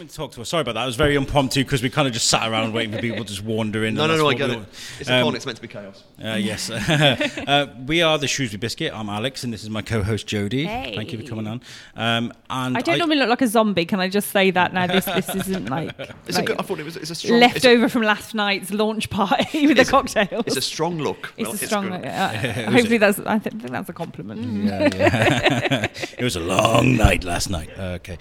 coming to talk to us. Sorry about that. It was very impromptu because we kind of just sat around waiting for people to just wander in. No, and no, no, I get we it. all- It's a Um, con, it's meant to be chaos. Uh, yes. uh, we are the Shrewsbury Biscuit. I'm Alex, and this is my co-host Jodie. Hey. Thank you for coming on. Um, and I don't normally look like a zombie. Can I just say that now? This this isn't like, It's a good, I thought it was it's a strong left it's a, over from last night's launch party with the It's a- cocktails. It's a strong look. It's Well, a strong. look. uh, It hopefully, that's. I th- think that's a compliment. Yeah, yeah. it was a long night last night. Uh, okay.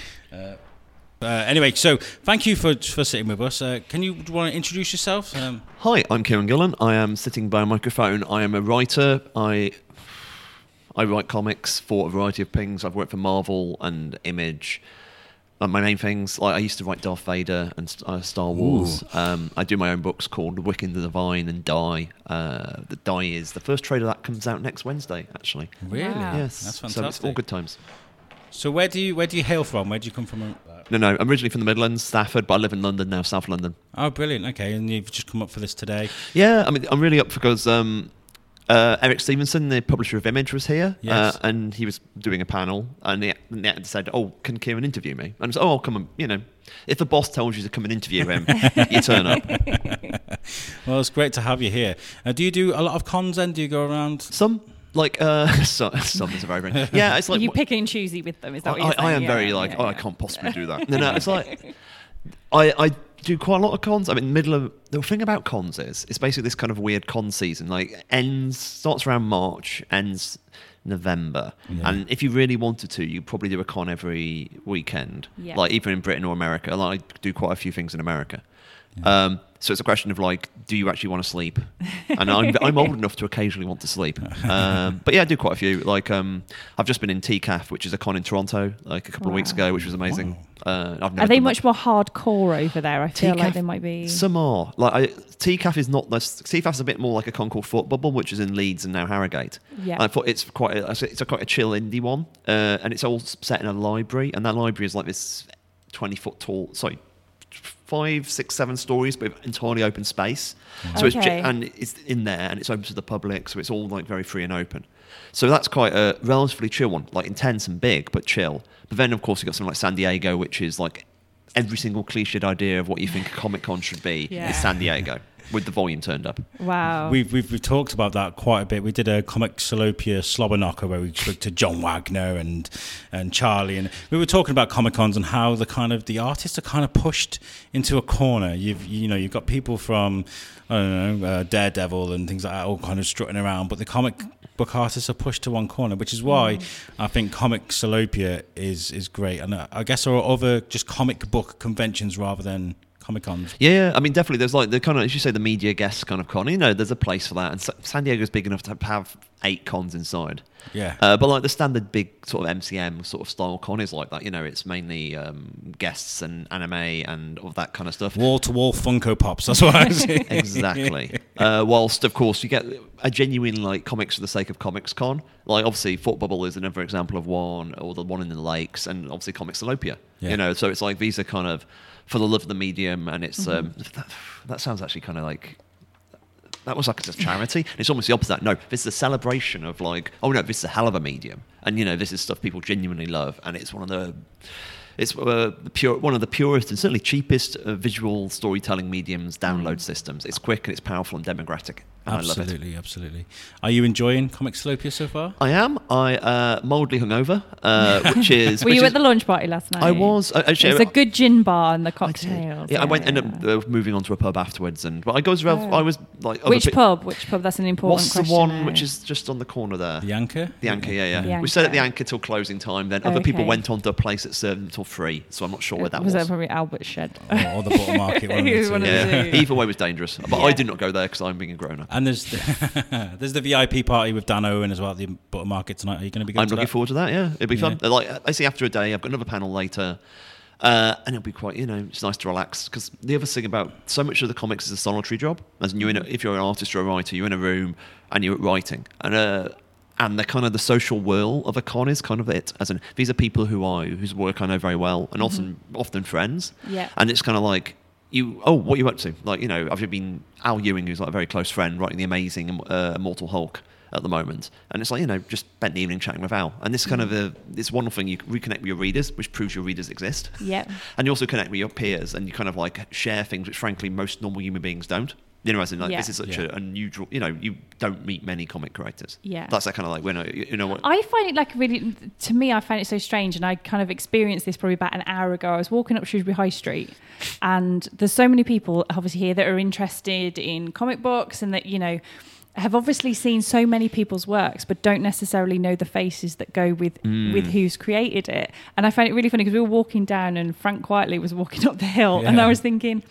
Uh, uh, anyway, so thank you for for sitting with us. Uh, can you want to introduce yourself? Um, Hi, I'm Kieron Gillen. I am sitting by a microphone. I am a writer. I I write comics for a variety of things. I've worked for Marvel and Image. Like my main things, like I used to write Darth Vader and uh, Star Wars. Um, I do my own books called The Wicked, the Divine, and Die. Uh, the Die is the first trailer that comes out next Wednesday, actually. really? Wow. Yes, That's fantastic. So it's all good times. So where do you where do you hail from? Where do you come from? Uh, No, no, I'm originally from the Midlands, Stafford, but I live in London now, South London. Oh, brilliant. Okay, and you've just come up for this today. Yeah, I mean, I'm really up because um, uh, Eric Stephenson, the publisher of Image, was here, Yes. uh, and he was doing a panel, and the editor said, "Oh, can Kieron interview me?" And I was, "Oh, I'll come and you know, if the boss tells you to come and interview him, you turn up." Well, it's great to have you here. Uh, do you do a lot of cons? Then do you go around? Some like uh, so, some is a very very yeah. It's like you picky and choosy with them? Is that I, what you're I, I saying? am very Yeah, like, yeah, oh, I can't possibly do that. No, no, it's like I, I do quite a lot of cons. I mean, middle of the thing about cons is it's basically this kind of weird con season. Like ends starts around March, ends November, Yeah. and if you really wanted to, you probably do a con every weekend. Yeah. Like even in Britain or America. Like I do quite a few things in America. Um, so it's a question of like, do you actually want to sleep? And I'm, I'm old enough to occasionally want to sleep. Um, but yeah, I do quite a few. Like um, I've just been in TCAF, which is a con in Toronto, like a couple of weeks ago, which was amazing. Uh, I've never Are they much that. more hardcore over there? I feel like they might be. Some are like I, TCAF is not this. TCAF is a bit more like a con called Thought Bubble, which is in Leeds and now Harrogate. Yeah. I thought it's quite a, it's a quite a chill indie one, uh, and it's all set in a library, and that library is like this twenty foot tall. Sorry. Five, six, seven stories, but entirely open space. So it's Okay. ge- and it's in there, and it's open to the public, so it's all like very free and open. So that's quite a relatively chill one, like intense and big, but chill. But then, of course, you've got something like San Diego, which is like every single cliched idea of what you think a Comic Con should be Yeah. is San Diego, with the volume turned up. wow. We've, we've we've talked about that quite a bit. We did a comic Salopia slobber knocker where we spoke to John Wagner and and Charlie, and we were talking about comic cons and how the kind of the artists are kind of pushed into a corner. You've you know you've got people from I don't know uh, Daredevil and things like that all kind of strutting around, but the comic book artists are pushed to one corner, which is why I think comic Salopia is is great. And uh, I guess there are other just comic book conventions rather than comic cons. Yeah, I mean, definitely. There's like the kind of, as you say, the media guests kind of con. You know, there's a place for that, and Sa- San Diego's big enough to have eight cons inside. Yeah. Uh, but like the standard big sort of MCM sort of style con is like that. You know, it's mainly um, guests and anime and all that kind of stuff. Wall to wall Funko Pops. That's what I see. exactly. uh, whilst, of course, you get a genuine like comics for the sake of comics con. Like obviously, Thought Bubble is another example of one, or the one in the lakes, and obviously Comics Salopia. Yeah. You know, so it's like these are kind of for the love of the medium, and it's um, that, that sounds actually kind of like. That was like a charity. It's almost the opposite. No, this is a celebration of like, oh no, this is a hell of a medium, and you know, this is stuff people genuinely love, and it's one of the, it's uh, the pure, one of the purest and certainly cheapest uh, visual storytelling mediums download systems. It's quick and it's powerful and democratic, and I. Absolutely, absolutely. Are you enjoying Comic Salopia so far? I am. I uh, mildly hungover, uh, which is. Were which you is- at the launch party last night? I was. uh, actually, It's a good gin bar and the I did. cocktails. Yeah, I went ended up uh, moving on to a pub afterwards, and but I goes. Rev, Oh. I was like. Which pe- pub? Which pub? That's an important question. What's the one now. which is just on the corner there? The Anchor? The Anchor, yeah, yeah. The We stayed at the Anchor. Anchor till closing time. Then other people went on to a place that served until three, so I'm not sure where that was was. that probably Albert Shed? Or, or the Bottle Market? One of the It was two. one of the yeah, either way was dangerous, but I did not go there because I'm being a grown up. And there's the, there's the VIP party with Dan Owen as well at the Bottle Market tonight. Are you going to be going I'm to looking that? forward to that. Yeah, it'll be Yeah. fun. Like I see, after a day, I've got another panel later, uh, and it'll be quite. You know, it's nice to relax because the other thing about so much of the comics is a solitary job. As in you're in, a, if you're an artist or a writer, you're in a room and you're writing, and uh, and the kind of the social whirl of a con is kind of it. As in, these are people who I whose work I know very well, and often often friends. Yeah. and it's kind of like. You oh what are you up to like you know I've been Al Ewing who's like a very close friend writing the amazing uh, Immortal Hulk at the moment, and it's like you know just spent the evening chatting with Al, and this kind of a this wonderful thing you reconnect with your readers, which proves your readers exist. Yeah. And you also connect with your peers, and you kind of like share things which, frankly, most normal human beings don't. You know, as in like Yeah. this is such Yeah. a unusual. You know, you don't meet many comic creators. Yeah. That's that kind of like when I, you know what. I find it like really, to me, I find it so strange. And I kind of experienced this probably about an hour ago. I was walking up Shrewsbury High Street, and there's so many people obviously here that are interested in comic books and that, you know, have obviously seen so many people's works, but don't necessarily know the faces that go with Mm. with who's created it. And I find it really funny because we were walking down, and Frank Quitely was walking up the hill, and I was thinking.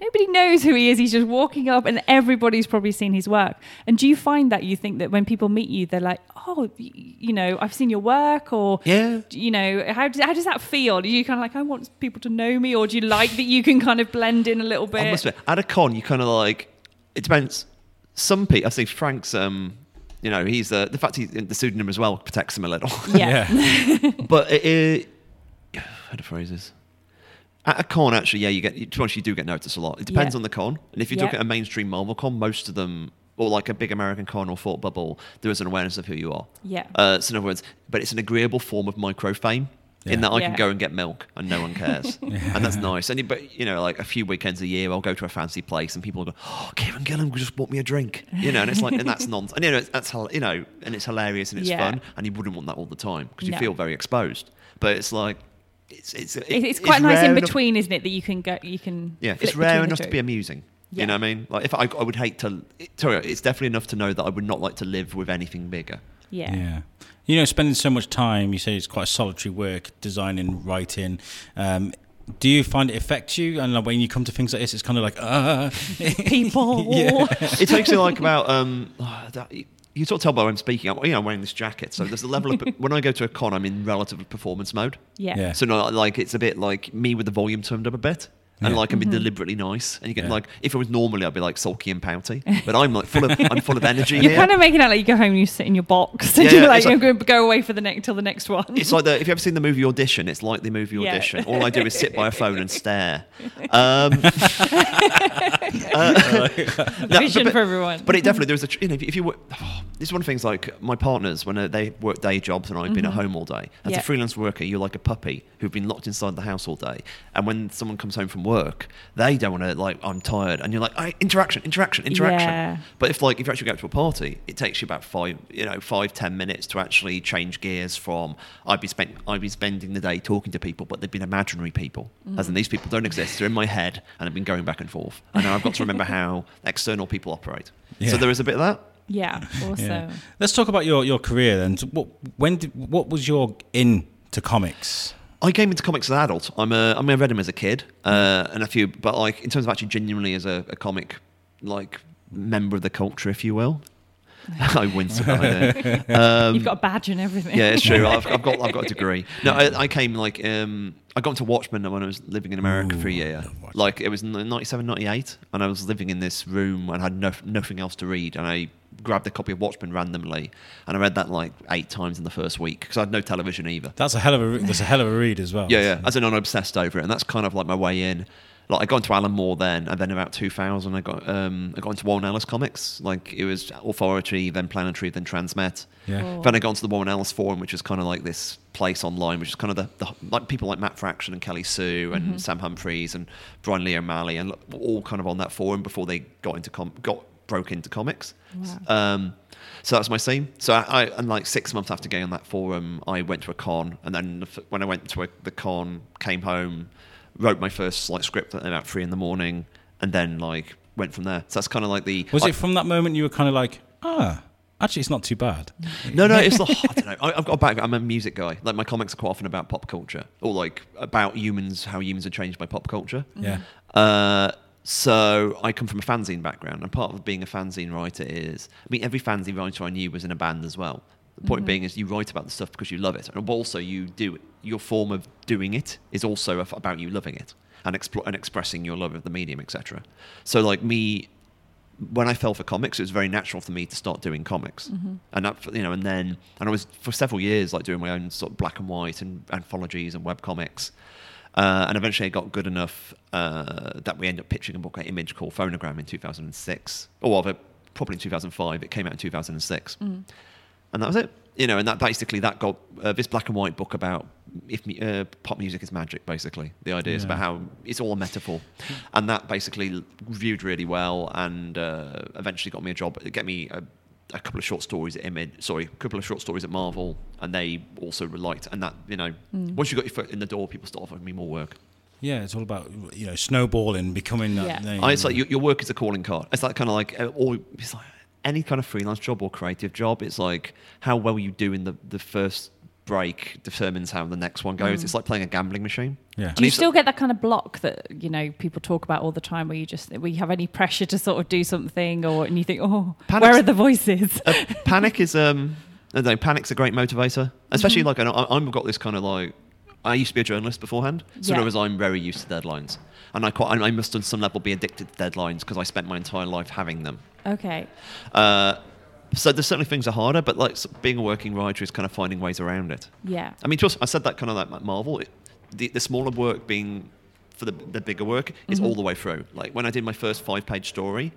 Nobody knows who he is. He's just walking up, and everybody's probably seen his work. And do you find that you think that when people meet you, they're like, "Oh, you know, I've seen your work," or Yeah. you know, how does how does that feel? Do you kind of like, I want people to know me, or do you like that you can kind of blend in a little bit? I must admit, at a con, you kind of like it depends. Some people, I say Frank's, um, you know, he's uh, the fact he's the pseudonym as well protects him a little. yeah, but it, it how to phrase this? At a con, actually, yeah, you get. To be honest, you do get noticed a lot. It depends Yeah. on the con, and if you Yeah. look at a mainstream Marvel con, most of them, or like a big American con or Thought Bubble, there is an awareness of who you are. Yeah. Uh, so in other words, but it's an agreeable form of micro fame. Yeah. In that I Yeah. can go and get milk and no one cares, and that's nice. And you- but you know, like a few weekends a year, I'll go to a fancy place and people will go, "Oh, Kieron Gillen just bought me a drink," you know, and it's like, and that's nonsense. And you know, that's hil- you know, and it's hilarious and it's Yeah. fun, and you wouldn't want that all the time because you No. feel very exposed. But it's like, it's it's it- it's, it's quite nice rare in enough- between, isn't it? That you can go, you can. yeah, flip it's rare enough to be amusing. Yeah. You know what I mean? Like if I, I would hate to, it, sorry, it's definitely enough to know that I would not like to live with anything bigger. Yeah. Yeah. You know, spending so much time, you say it's quite solitary work, designing, writing. Um, do you find it affects you? And like, when you come to things like this, it's kind of like, uh, People. Yeah. it takes you like about um that, you sort of tell by when I'm speaking I'm, you know I'm wearing this jacket so there's a level of when I go to a con I'm in relative performance mode Yeah. Yeah. so no, like it's a bit like me with the volume turned up a bit and Yeah. like I'm Mm-hmm. deliberately nice and you get Yeah. like if it was normally I'd be like sulky and pouty but I'm like full of I'm full of energy You're here. kind of making out like you go home and you sit in your box and Yeah, you're yeah, like, you're like- going to go away for the next till the next one. It's like the, if you've ever seen the movie Audition, it's like the movie Yeah. Audition. All I do is sit by a phone and stare. Um, uh, no, Vision but- for everyone. But it definitely there's a tr- you know if you, if you work, this is one of the things like my partners when uh, they work day jobs and I've been at home all day. As Yeah. a freelance worker, you're like a puppy who've been locked inside the house all day. And when someone comes home from work, they don't want to like I'm tired, and you're like "Hey, interaction, interaction, interaction. Yeah. But if like if you actually go to a party, it takes you about five you know five ten minutes to actually change gears from I'd be spent I'd be spending the day talking to people, but they've been imaginary people, mm. as in these people don't exist. They're in my head, and I've been going back and forth. And now I've got to remember how external people operate. Yeah. So there is a bit of that. yeah, awesome. yeah. Let's talk about your, your career then. What, when did, what was your in to comics? I came into comics as an adult. I'm a, I mean, I read them as a kid, uh, and a few, but like in terms of actually genuinely as a, a comic, like member of the culture, if you will. I wince at that idea. Um, You've got a badge and everything. yeah, it's true. I've, I've got I've got a degree. No, I, I came like um, I got into Watchmen when I was living in America for a year. Like it was 97, 98, and I was living in this room and had no, nothing else to read, and I grabbed a copy of Watchmen randomly, and I read that like eight times in the first week because I had no television either. That's a hell of a re- that's a hell of a read as well. Yeah, yeah. As in, I'm obsessed over it, and that's kind of like my way in. Like I got into Alan Moore then, and then about 2000, I got um, I got into Warren Ellis comics. Like it was Authority, then Planetary, then Transmet. Yeah. Cool. Then I got into the Warren Ellis forum, which is kind of like this place online, which is kind of the, the like people like Matt Fraction and Kelly Sue and Sam Humphries and Brian Lee O'Malley, and all kind of on that forum before they got into com- got broke into comics. Wow. Um, so that's my scene. So I, I, and like six months after getting on that forum, I went to a con, and then when I went to a, the con, came home, wrote my first like script at about three in the morning, and then like went from there. So that's kind of like the Was like- it from that moment you were kind of like, ah, actually, it's not too bad? No, no, it's the I don't know. I, I've got a back. I'm a music guy. Like my comics are quite often about pop culture or like about humans, how humans are changed by pop culture. Yeah. Uh, so I come from a fanzine background, and part of being a fanzine writer is, I mean, every fanzine writer I knew was in a band as well. The point being is you write about the stuff because you love it, and also you do your form of doing it is also about you loving it and, explo- and expressing your love of the medium, etc. So like me, when I fell for comics, it was very natural for me to start doing comics, and that you know, and then and I was for several years like doing my own sort of black and white and anthologies and web comics, uh, and eventually I got good enough uh, that we ended up pitching a book at Image called Phonogram in 2006, or rather probably in 2005. It came out in 2006, and that was it. You know, and that basically that got uh, this black and white book about if uh, pop music is magic. Basically, the idea is Yeah. about how it's all a metaphor, and that basically reviewed really well, and uh, eventually got me a job. Get me a, a couple of short stories at Image. Sorry, a couple of short stories at Marvel, and they also liked. And that you know, once you got your foot in the door, people start offering me more work. Yeah, it's all about you know snowballing, becoming that. Yeah. name. I, it's like your, your work is a calling card. It's like kind of like, uh, or it's like any kind of freelance job or creative job. It's like how well you do in the, the first break determines how the next one goes. It's like playing a gambling machine. Yeah. And Do you still get that kind of block that you know people talk about all the time, where you just where you have any pressure to sort of do something, or and you think, oh, Panic's- where are the voices? uh, panic is um I panic's a great motivator especially Mm-hmm. like I, i've got this kind of like i used to be a journalist beforehand so in Yeah. other words i'm very used to deadlines and i quite i must on some level be addicted to deadlines because i spent my entire life having them okay, uh, so there's certainly things are harder but like being a working writer is kind of finding ways around it yeah, i mean just i said that kind of like marvel it, the, the smaller work being for the, the bigger work is Mm-hmm. all the way through like when i did my first five page story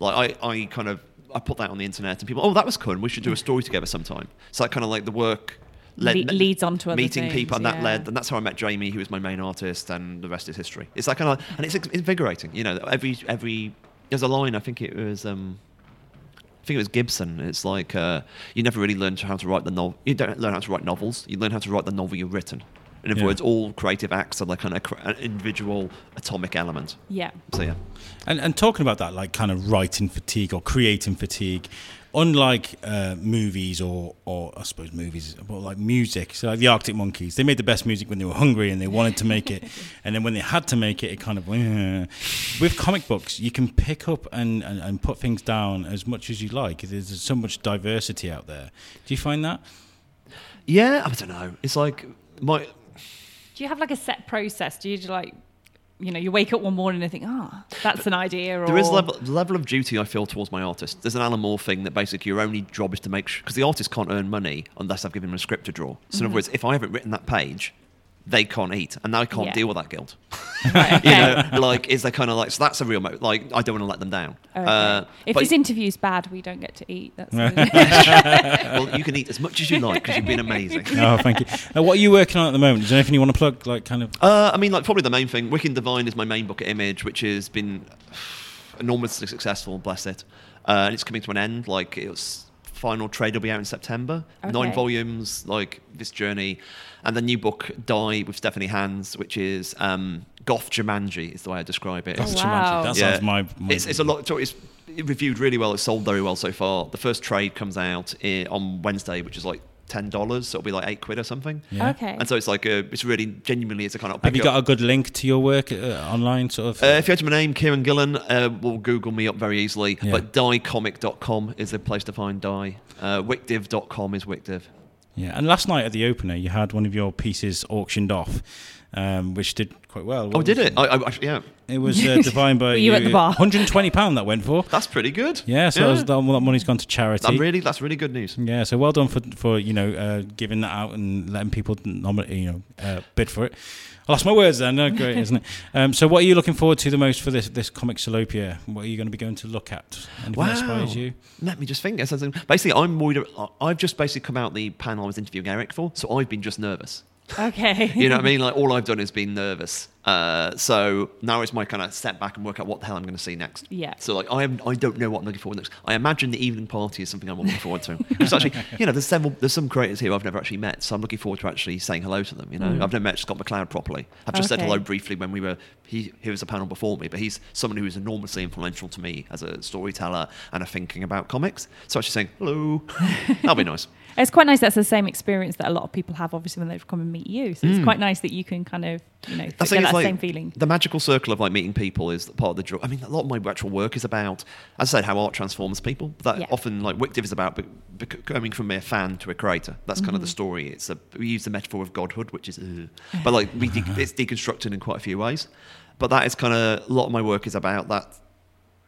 like I, I kind of I put that on the internet and people, oh, that was cool. We should do a story together sometime. So that kind of like the work Le- leads on to other meeting things, people, and that led, and that's how I met Jamie, who was my main artist, and the rest is history. It's like kind of, and it's invigorating. You know, every every there's a line. I think it was. Um, I think it was Gibson. It's like uh, you never really learn how to write the novel. You don't learn how to write novels. You learn how to write the novel you've written. In other Yeah. words, all creative acts are like kind of cr- an individual atomic element. yeah. So yeah. And, and talking about that, like kind of writing fatigue or creating fatigue, unlike uh, movies or, or I suppose movies, but like music. So like the Arctic Monkeys, they made the best music when they were hungry and they wanted to make it, and then when they had to make it, it kind of. "Eh." With comic books, you can pick up and, and, and put things down as much as you like. There's so much diversity out there. Do you find that? Yeah, I don't know. It's like my Do you have like a set process? Do you just like, you know, you wake up one morning and think, ah, that's an idea, or There is level, level of duty I feel towards my artist. There's an Alan Moore thing that basically your only job is to make sure because the artist can't earn money unless I've given him a script to draw. So in other words, if I haven't written that page, they can't eat, and I can't Yeah. deal with that guilt. Right, you know, like is they kind of like so that's a real mo- like I don't want to let them down. Okay. Uh, if but- this interview's bad, we don't get to eat. That's well, you can eat as much as you like because you've been amazing. Oh, thank you. Uh, what are you working on at the moment? Is there anything you want to plug? Like, kind of. Uh, I mean, like probably the main thing. Wicked Divine is my main book at Image, which has been enormously successful. Bless it. Uh, and it's coming to an end. Like its final trade will be out in September. Nine volumes. Like this journey, and the new book Die with Stephanie Hans, which is um, Goth Jumanji, is the way I describe it. Oh, It's- wow. That Yeah. sounds my. my It's, it's a lot. It's reviewed really well. It's sold very well so far. The first trade comes out on Wednesday, which is like ten dollars. So it'll be like eight quid or something. Yeah. okay. And so it's like a, it's really genuinely it's a kind of. Have you pick up- got a good link to your work uh, online, sort of? Uh, if you enter my name, Kieron Gillen, uh, will Google me up very easily. Yeah. But diecomic.com is the place to find Die. Uh, WicDiv.com is WicDiv. Yeah. And last night at the opener, you had one of your pieces auctioned off, um, which did quite well. Oh, did was it? I, I, I- yeah, It was uh, defined by you at the bar? 120 pound that went for. that's pretty good. Yeah, so that, was, that, that money's gone to charity. That really, that's really good news. Yeah, so well done for for you know uh, giving that out and letting people nominate, you know uh, bid for it. I lost my words then. No, great, isn't it? Um, so, what are you looking forward to the most for this this comic Salopia? What are you going to be going to look at? Anything that inspires you? Let me just think. It says- Basically, I'm worried. I've just basically come out the panel I was interviewing Eric for, so I've been just nervous. Okay. You know what I mean? Like all I've done is been nervous. Uh, so now it's my kind of step back and work out what the hell I'm going to see next. Yeah. So like I am, I don't know what I'm looking forward to next. I imagine the evening party is something I'm looking forward to. Because actually, you know, there's several, there's some creators here I've never actually met, so I'm looking forward to actually saying hello to them. You know, I've never met Scott McCloud properly. I've just said hello briefly when we were. He he was a panel before me, but he's someone who is enormously influential to me as a storyteller and a thinking about comics. So actually saying hello, that'll be nice. It's quite nice. That's the same experience that a lot of people have, obviously, when they've come and meet you. So Mm. it's quite nice that you can kind of, you know, get that like same feeling. the magical circle of like meeting people is part of the draw. I mean, a lot of my actual work is about, as I said, how art transforms people. That Yeah. often, like WicDiv is about bec- coming from a fan to a creator. That's kind of the story. It's a we use the metaphor of godhood, which is, uh, but like we de- it's deconstructed in quite a few ways. But that is kind of a lot of my work is about that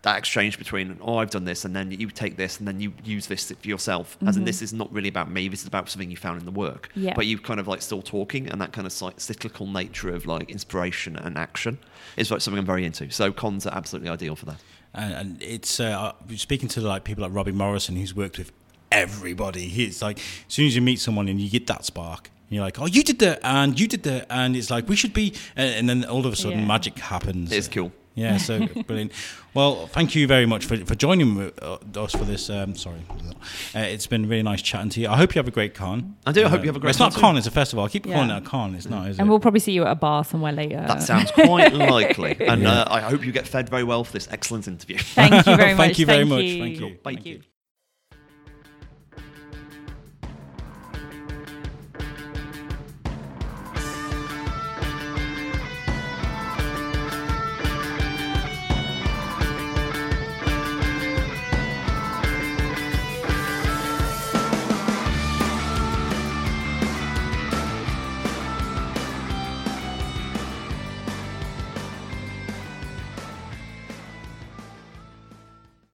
that exchange between oh I've done this and then you take this and then you use this for yourself as in this is not really about me this is about something you found in the work Yeah. but you kind of like still talking and that kind of like cyclical nature of like inspiration and action is like something I'm very into so cons are absolutely ideal for that and, and it's uh, speaking to like people like Robbie Morrison, who's worked with everybody. It's like as soon as you meet someone and you get that spark, you're like, oh, you did that, and you did that, and it's like we should be, and, and then all of a sudden Yeah. magic happens. It's cool. Yeah, so brilliant. Well, thank you very much for, for joining uh, us for this. Um, sorry, uh, it's been really nice chatting to you. I hope you have a great con. I do. I Uh, hope you have a great It's not con too. con; it's a festival. I keep calling it a con. It's not, is And it? we'll probably see you at a bar somewhere later. That sounds quite likely. And uh, I hope you get fed very well for this excellent interview. Thank you very much. Thank you very much. you. Thank you. Bye. Thank you.